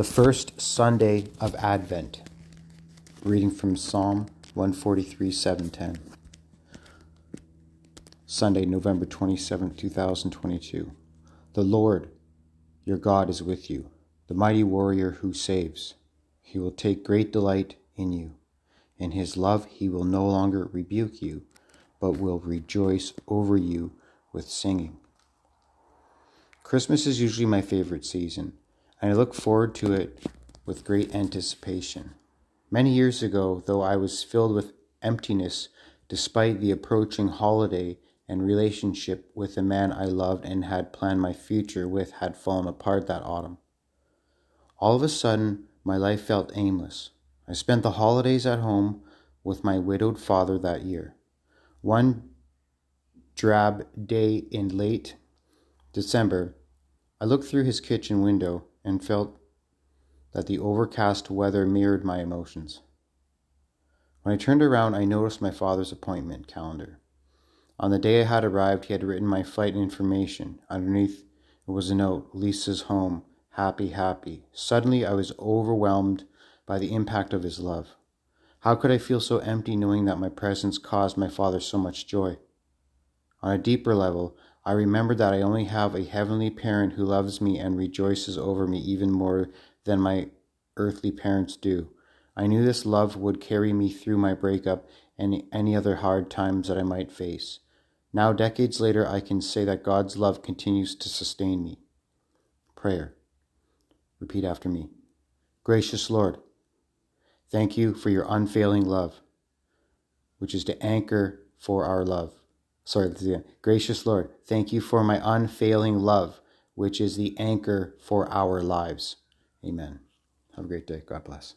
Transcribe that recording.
The first Sunday of Advent. Reading from Psalm 143 710. Sunday, November 27, 2022. The Lord, your God, is with you, the mighty warrior who saves. He will take great delight in you. In his love, he will no longer rebuke you, but will rejoice over you with singing. Christmas is usually my favorite season and I look forward to it with great anticipation. Many years ago, though I was filled with emptiness despite the approaching holiday and relationship with the man I loved and had planned my future with had fallen apart that autumn. All of a sudden, my life felt aimless. I spent the holidays at home with my widowed father that year. One drab day in late December, I looked through his kitchen window and felt that the overcast weather mirrored my emotions. When I turned around, I noticed my father's appointment calendar. On the day I had arrived, he had written my flight information. Underneath it was a note Lisa's home, happy, happy. Suddenly, I was overwhelmed by the impact of his love. How could I feel so empty knowing that my presence caused my father so much joy? On a deeper level, I remember that I only have a heavenly parent who loves me and rejoices over me even more than my earthly parents do. I knew this love would carry me through my breakup and any other hard times that I might face. Now, decades later, I can say that God's love continues to sustain me. Prayer. Repeat after me. Gracious Lord, thank you for your unfailing love, which is the anchor for our love sorry, gracious Lord, thank you for my unfailing love, which is the anchor for our lives. Amen. Have a great day. God bless.